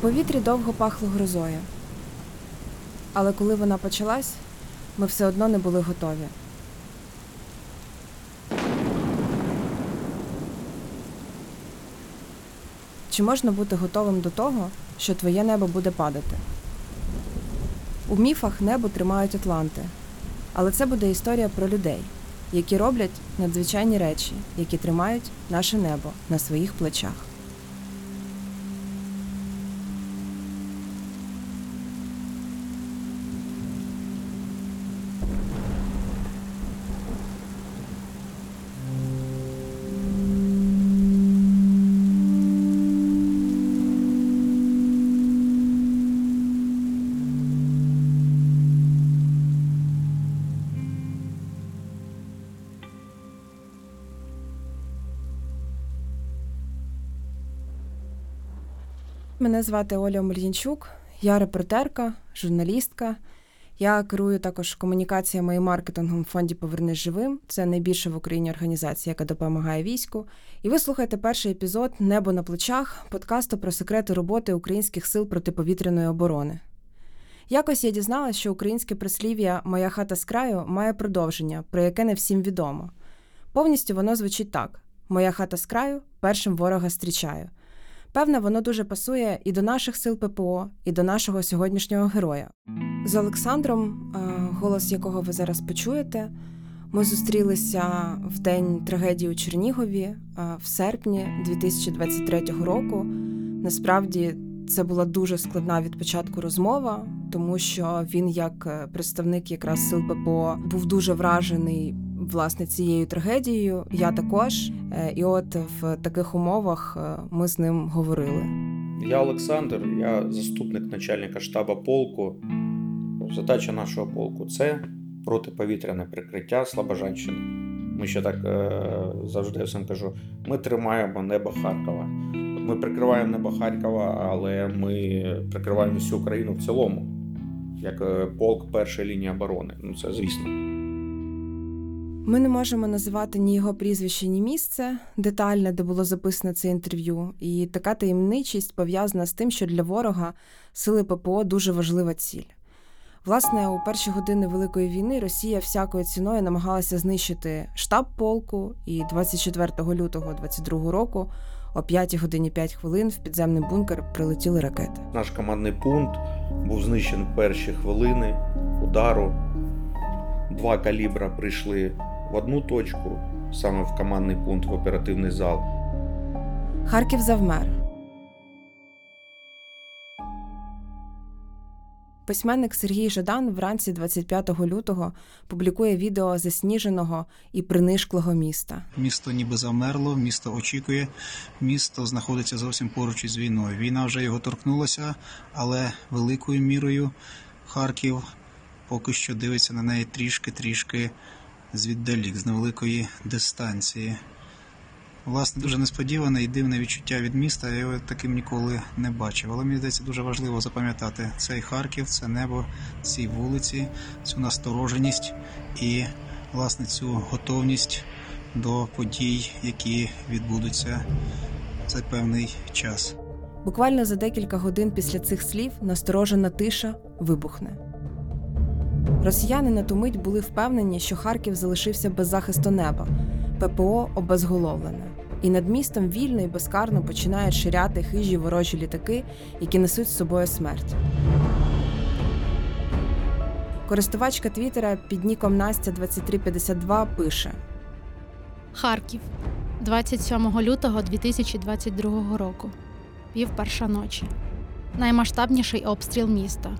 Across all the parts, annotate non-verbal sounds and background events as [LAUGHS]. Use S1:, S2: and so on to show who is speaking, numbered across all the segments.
S1: повітрі довго пахло грозою. Але коли вона почалась, ми все одно не були готові. Чи можна бути готовим до того, що твоє небо буде падати? У міфах небо тримають атланти, але це буде історія про людей, які роблять надзвичайні речі, які тримають наше небо на своїх плечах. Мене звати Оля Мельянчук, я репортерка, журналістка. Я керую також комунікаціями і маркетингом в фонді Повернись живим. Це найбільша в Україні організація, яка допомагає війську. І ви слухаєте перший епізод Небо на плечах подкасту про секрети роботи українських сил протиповітряної оборони. Якось я дізналася, що українське прислів'я Моя хата з краю має продовження, про яке не всім відомо. Повністю воно звучить так: Моя хата з краю першим ворога зустрічаю. Певне, воно дуже пасує і до наших сил ППО, і до нашого сьогоднішнього героя. З Олександром, е, голос якого ви зараз почуєте, ми зустрілися в день трагедії у Чернігові е, в серпні 2023 року. Насправді це була дуже складна від початку розмова, тому що він, як е, представник якраз сил ППО, був дуже вражений власне цією трагедією. Я також. Е, І от в таких умовах е, ми з ним говорили.
S2: Я Олександр, я заступник начальника штабу полку. Задача нашого полку це протиповітряне прикриття Слобожанщини. Ми ще так е, завжди всім кажу: ми тримаємо небо Харкова. Ми прикриваємо небо Харкова, але ми прикриваємо всю Україну в цілому, як полк першої лінії оборони. Ну це звісно.
S1: Ми не можемо називати ні його прізвище, ні місце детальне, де було записано це інтерв'ю. І така таємничість пов'язана з тим, що для ворога сили ППО дуже важлива ціль. Власне, у перші години Великої війни Росія всякою ціною намагалася знищити штаб полку, і 24 лютого 22 року о 5 годині 5 хвилин в підземний бункер прилетіли ракети.
S2: Наш командний пункт був знищений в перші хвилини удару. Два калібра прийшли в одну точку, саме в командний пункт в оперативний зал.
S1: Харків завмер. Письменник Сергій Жадан вранці 25 лютого публікує відео засніженого і принишклого міста.
S3: Місто ніби замерло, місто очікує, місто знаходиться зовсім поруч із війною. Війна вже його торкнулася, але великою мірою Харків поки що дивиться на неї трішки-трішки звіддалік, з невеликої дистанції. Власне, дуже несподіване і дивне відчуття від міста. Я його таким ніколи не бачив. Але мені здається, дуже важливо запам'ятати цей Харків, це небо, ці вулиці, цю настороженість і власне цю готовність до подій, які відбудуться за певний час.
S1: Буквально за декілька годин після цих слів насторожена тиша вибухне. Росіяни на ту мить були впевнені, що Харків залишився без захисту неба, ППО обезголовлене. І над містом вільно і безкарно починають ширяти хижі ворожі літаки, які несуть з собою смерть. Користувачка Твіттера під ніком Настя 2352 пише:
S4: Харків, 27 лютого 2022 року. Пів перша ночі. Наймасштабніший обстріл міста.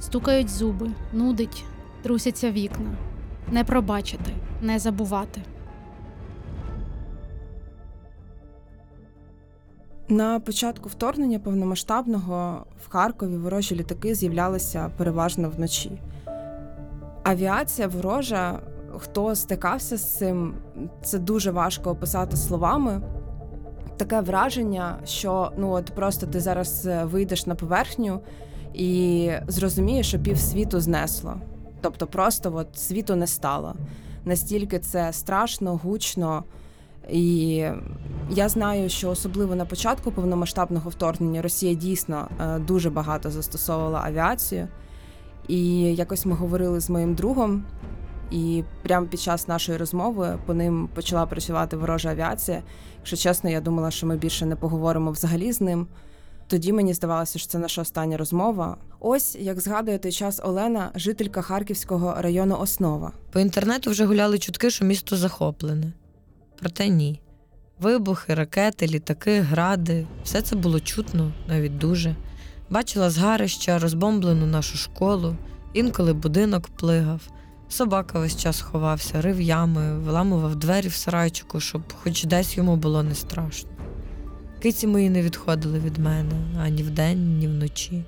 S4: Стукають зуби, нудить, трусяться вікна. Не пробачити, не забувати.
S1: На початку вторгнення повномасштабного в Харкові ворожі літаки з'являлися переважно вночі. Авіація ворожа, хто стикався з цим, це дуже важко описати словами. Таке враження, що ну от просто ти зараз е, вийдеш на поверхню і зрозумієш, що пів світу знесло. Тобто, просто от світу не стало. Настільки це страшно, гучно І я знаю, що особливо на початку повномасштабного вторгнення Росія дійсно е, дуже багато застосовувала авіацію. І якось ми говорили з моїм другом, і прямо під час нашої розмови по ним почала працювати ворожа авіація. Якщо чесно, я думала, що ми більше не поговоримо взагалі з ним. Тоді мені здавалося, що це наша остання розмова. Ось як згадує той час Олена, жителька Харківського району Основа.
S5: По інтернету вже гуляли чутки, що місто захоплене. Проте ні. Вибухи, ракети, літаки, гради все це було чутно, навіть дуже. Бачила згарища, розбомблену нашу школу, інколи будинок плигав. Собака весь час ховався, рив ями, виламував двері в сарайчику, щоб хоч десь йому було не страшно. Киці мої не відходили від мене ані вдень, ні вночі.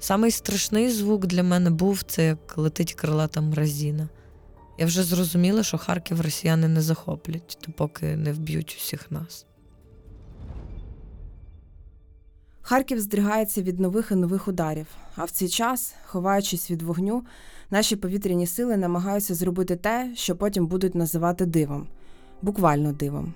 S5: Самий страшний звук для мене був це як летить крилата мразіна. Я вже зрозуміла, що Харків росіяни не захоплять, допоки не вб'ють усіх нас.
S1: Харків здригається від нових і нових ударів. А в цей час, ховаючись від вогню, наші повітряні сили намагаються зробити те, що потім будуть називати дивом, буквально дивом.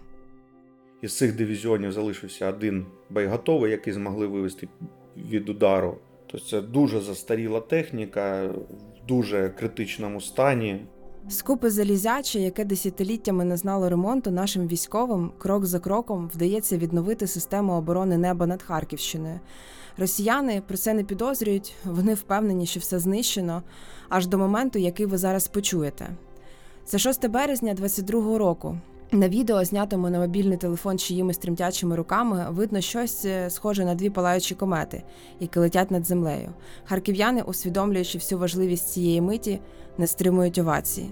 S2: Із цих дивізіонів залишився один боєготовий, який змогли вивести від удару. Тобто це дуже застаріла техніка, в дуже критичному стані.
S1: Скупи залізяче, яке десятиліттями не знало ремонту, нашим військовим крок за кроком вдається відновити систему оборони неба над Харківщиною. Росіяни про це не підозрюють, вони впевнені, що все знищено аж до моменту, який ви зараз почуєте. Це 6 березня 22-го року. На відео, знятому на мобільний телефон чиїмись тремтячими руками, видно щось е, схоже на дві палаючі комети, які летять над землею. Харків'яни, усвідомлюючи всю важливість цієї миті, не стримують овації.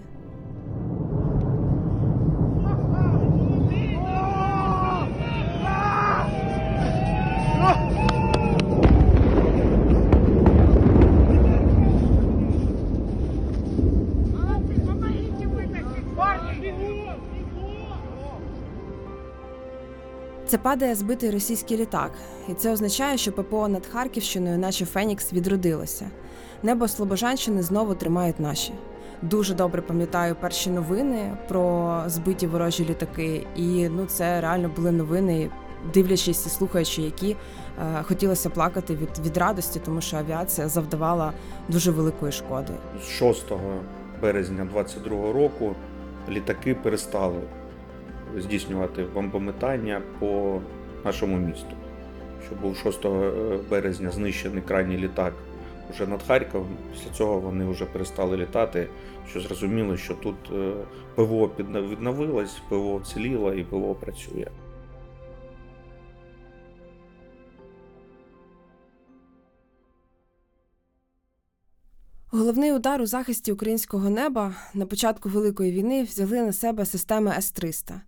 S1: Це падає збитий російський літак, і це означає, що ППО над Харківщиною, наче Фенікс, відродилося. Небо Слобожанщини знову тримають наші. Дуже добре пам'ятаю перші новини про збиті ворожі літаки, і ну це реально були новини, дивлячись і слухаючи, які е, хотілося плакати від, від радості, тому що авіація завдавала дуже великої шкоди.
S2: З 6 березня 22 року літаки перестали здійснювати бомбометання по нашому місту. Що був 6 березня знищений крайній літак вже над Харковом. Після цього вони вже перестали літати, що зрозуміло, що тут е, ПВО відновилось, ПВО вціліло і ПВО працює.
S1: Головний удар у захисті українського неба на початку Великої війни взяли на себе системи С-300.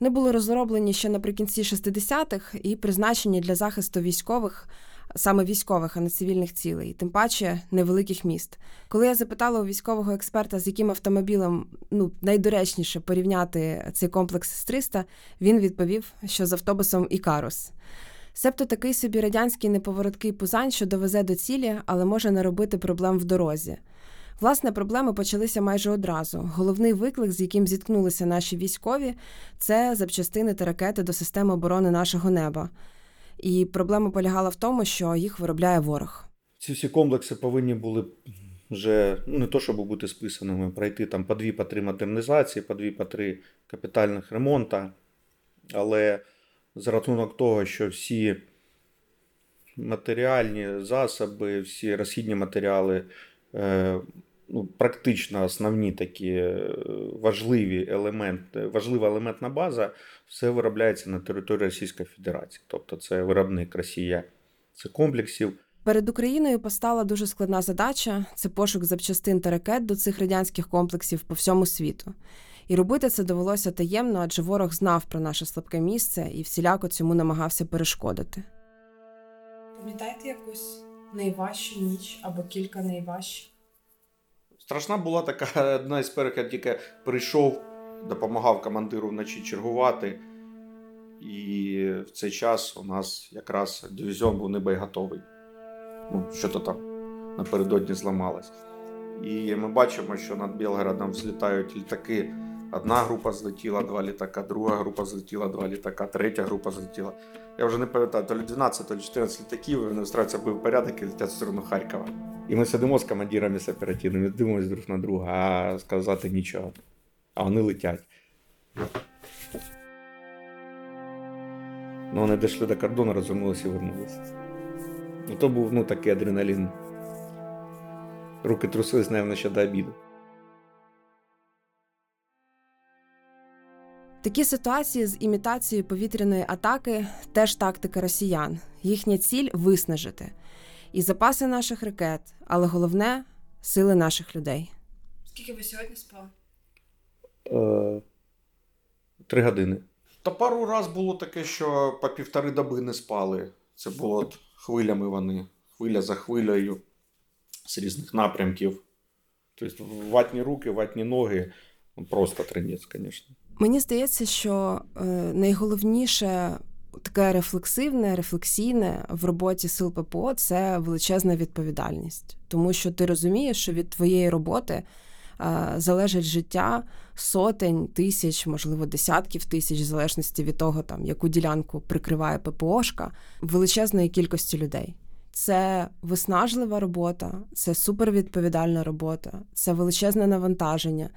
S1: Вони були розроблені ще наприкінці 60-х і призначені для захисту військових, саме військових, а не цивільних цілей, тим паче невеликих міст. Коли я запитала у військового експерта, з яким автомобілем ну, найдоречніше порівняти цей комплекс С-300, він відповів, що з автобусом Ікарус. Себто такий собі радянський неповороткий пузань, що довезе до цілі, але може наробити проблем в дорозі. Власне, проблеми почалися майже одразу. Головний виклик, з яким зіткнулися наші військові, це запчастини та ракети до системи оборони нашого неба. І проблема полягала в тому, що їх виробляє ворог.
S2: Ці всі комплекси повинні були вже не то, щоб бути списаними, пройти там по дві по три модернізації, по дві по три капітальних ремонта. Але за рахунок того, що всі матеріальні засоби, всі розхідні матеріали, е, ну, практично основні такі е, важливі елементи, важлива елементна база, все виробляється на території Російської Федерації. Тобто це виробник Росія, це комплексів.
S1: Перед Україною постала дуже складна задача це пошук запчастин та ракет до цих радянських комплексів по всьому світу. І робити це довелося таємно, адже ворог знав про наше слабке місце і всіляко цьому намагався перешкодити. Пам'ятаєте якусь найважчу ніч або кілька найважчих?
S2: Страшна була така [LAUGHS] одна із перших, я тільки прийшов, допомагав командиру вночі чергувати. І в цей час у нас якраз дивізіон був не боєготовий. Ну, що-то там напередодні зламалось. І ми бачимо, що над Білгородом взлітають літаки Одна група злетіла, два літака, друга група злетіла, два літака, третя група злетіла. Я вже не пам'ятаю, то ли 12, то ли 14 літаків, вони встраються бив порядок і летять в сторону Харкова. І ми сидимо з командирами з оперативними, дивимося друг на друга, а сказати нічого. А вони летять. Ну, вони дійшли до кордону, розвернулися і вернулися. Ну, то був ну, такий адреналін. Руки трусились, мабуть, ще до обіду.
S1: Такі ситуації з імітацією повітряної атаки теж тактика росіян. Їхня ціль виснажити. І запаси наших ракет, але головне сили наших людей. Скільки ви сьогодні спали?
S2: Е, Три години. Та пару раз було таке, що по півтори доби не спали. Це було от хвилями вони, хвиля за хвилею з різних напрямків. Тобто ватні руки, ватні ноги. Ну, Просто тренець, звісно.
S1: Мені здається, що е, найголовніше таке рефлексивне, рефлексійне в роботі сил ППО це величезна відповідальність, тому що ти розумієш, що від твоєї роботи е, залежить життя сотень, тисяч, можливо, десятків тисяч, в залежності від того, там яку ділянку прикриває ППОшка, величезної кількості людей. Це виснажлива робота, це супервідповідальна робота, це величезне навантаження.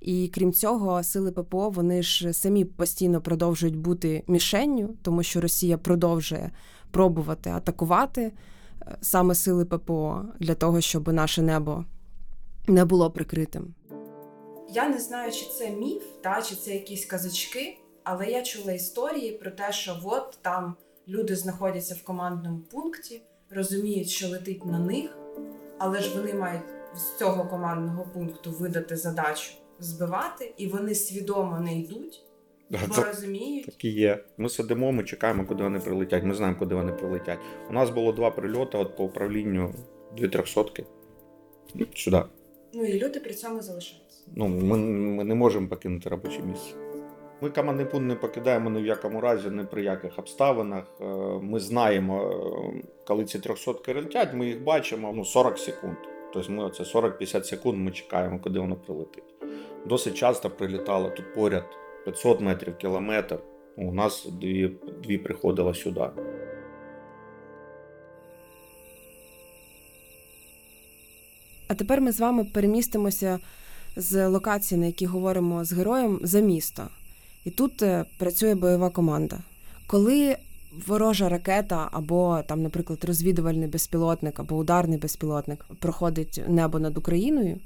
S1: І крім цього, сили ППО вони ж самі постійно продовжують бути мішенню, тому що Росія продовжує пробувати атакувати е, саме сили ППО для того, щоб наше небо не було прикритим. Я не знаю, чи це міф, та чи це якісь казачки, але я чула історії про те, що от там люди знаходяться в командному пункті, розуміють, що летить на них, але ж вони мають з цього командного пункту видати задачу збивати, і вони свідомо не йдуть, бо
S2: Це
S1: розуміють.
S2: так і є. Ми сидимо, ми чекаємо, куди вони прилетять. Ми знаємо, куди вони прилетять. У нас було два прильоти от по управлінню дві трьохсотки. Ну, Сюди.
S1: Ну і люди при цьому залишаються.
S2: Ну, ми, ми не можемо покинути робоче місце. Ми командний пункт не покидаємо ні в якому разі, ні при яких обставинах. Е, Ми знаємо, е, коли ці трьохсотки летять, ми їх бачимо ну, 40 секунд. Тобто ми оце 40-50 секунд ми чекаємо, куди воно прилетить. Досить часто прилітало тут поряд 500 метрів, кілометр. У нас дві, дві приходило сюди.
S1: А тепер ми з вами перемістимося з локації, на якій говоримо з героєм, за місто. І тут е, працює бойова команда. Коли ворожа ракета або там, наприклад, розвідувальний безпілотник або ударний безпілотник проходить небо над Україною,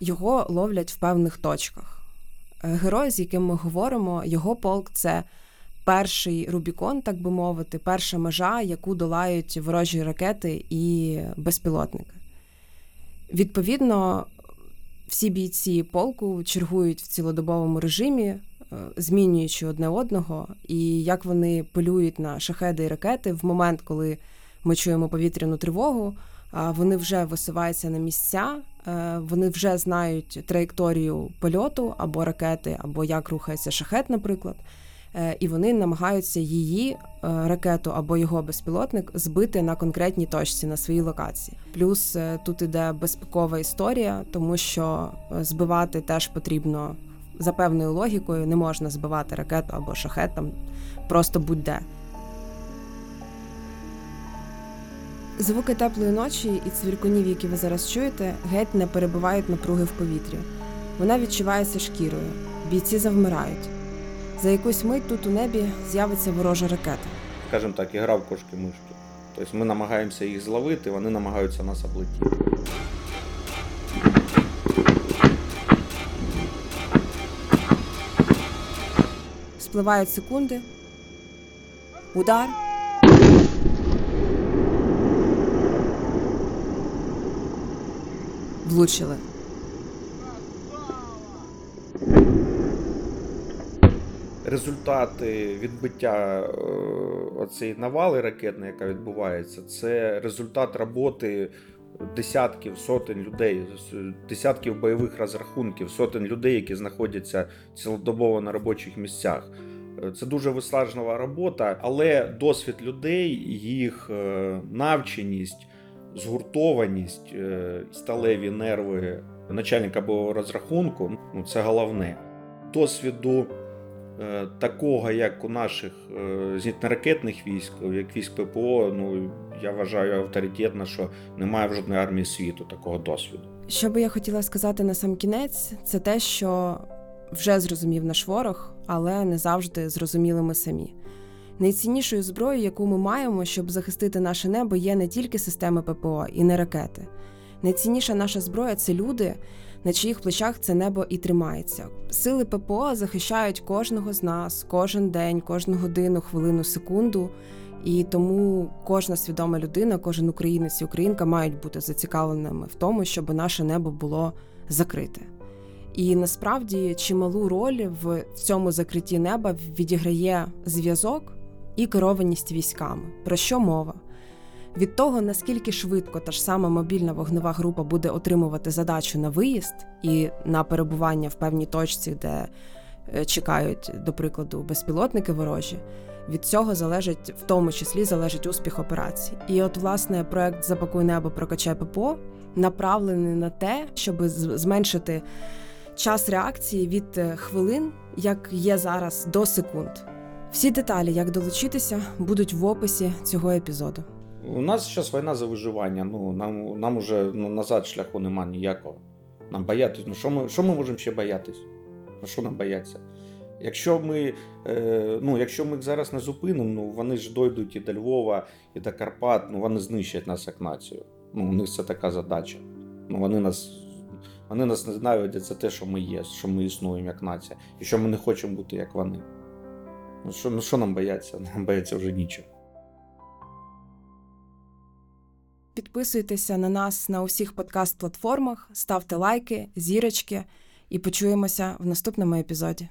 S1: його ловлять в певних точках. Е, Герой, з яким ми говоримо, його полк це перший Рубікон, так би мовити, перша межа, яку долають ворожі ракети і безпілотники. Відповідно, всі бійці полку чергують в цілодобовому режимі, е, змінюючи одне одного, і як вони полюють на шахеди і ракети в момент, коли ми чуємо повітряну тривогу, вони вже висуваються на місця, е, вони вже знають траєкторію польоту або ракети, або як рухається шахет, наприклад. Е, І вони намагаються її е, ракету або його безпілотник збити на конкретній точці на своїй локації. Плюс тут іде безпекова історія, тому що збивати теж потрібно за певною логікою. Не можна збивати ракету або шахет там просто будь-де. Звуки теплої ночі і цвіркунів, які ви зараз чуєте, геть не перебивають напруги в повітрі. Вона відчувається шкірою. Бійці завмирають. За якусь мить тут у небі з'явиться ворожа ракета.
S2: Скажімо так, ігра в кошки-мишки. Тобто ми намагаємося їх зловити, вони намагаються нас облетіти.
S1: Спливають секунди. Удар. Влучили.
S2: Результати відбиття е, оцієї навали ракетної, яка відбувається, це результат роботи десятків, сотень людей, десятків бойових розрахунків, сотень людей, які знаходяться цілодобово на робочих місцях. Е, Це дуже виснажлива робота, але досвід людей, їх е, навченість, згуртованість, е, сталеві нерви начальника бойового розрахунку ну, це головне. досвіду е, такого, як у наших е, зенітно-ракетних військ, як військ ППО, ну я вважаю авторитетно, що немає в жодної армії світу такого досвіду.
S1: Що би я хотіла сказати на сам кінець, це те, що вже зрозумів наш ворог, але не завжди зрозуміли ми самі. Найціннішою зброєю, яку ми маємо, щоб захистити наше небо, є не тільки системи ППО і не ракети. Найцінніша наша зброя це люди, на чиїх плечах це небо і тримається. Сили ППО захищають кожного з нас, кожен день, кожну годину, хвилину, секунду. І тому кожна свідома людина, кожен українець і українка мають бути зацікавленими в тому, щоб наше небо було закрите. І насправді чималу роль в цьому закритті неба відіграє зв'язок і керованість військами. Про що мова? Від того, наскільки швидко та ж сама мобільна вогнева група буде отримувати задачу на виїзд і на перебування в певній точці, де е, чекають, до прикладу, безпілотники ворожі, від цього залежить, в тому числі залежить успіх операцій. І от, власне, проект Запакуй небо прокачай ППО направлений на те, щоб зменшити час реакції від е, хвилин, як є зараз, до секунд. Всі деталі, як долучитися, будуть в описі цього епізоду.
S2: У нас зараз війна за виживання. Ну нам, нам уже ну, назад шляху нема ніякого. Нам боятись. Ну що ми, що ми можемо ще боятись? Ну що нам бояться? Якщо ми, е, ну, якщо ми їх зараз не зупинимо, ну вони ж дойдуть і до Львова, і до Карпат, ну вони знищать нас як націю. Ну, у них це така задача. Ну, вони нас, вони нас не знають за те, що ми є, що ми існуємо як нація, і що ми не хочемо бути як вони. Ну що, ну, що нам бояться? [LAUGHS] Нам бояться вже нічого.
S1: Підписуйтеся на нас на усіх подкаст-платформах, ставте лайки, зірочки і почуємося в наступному епізоді.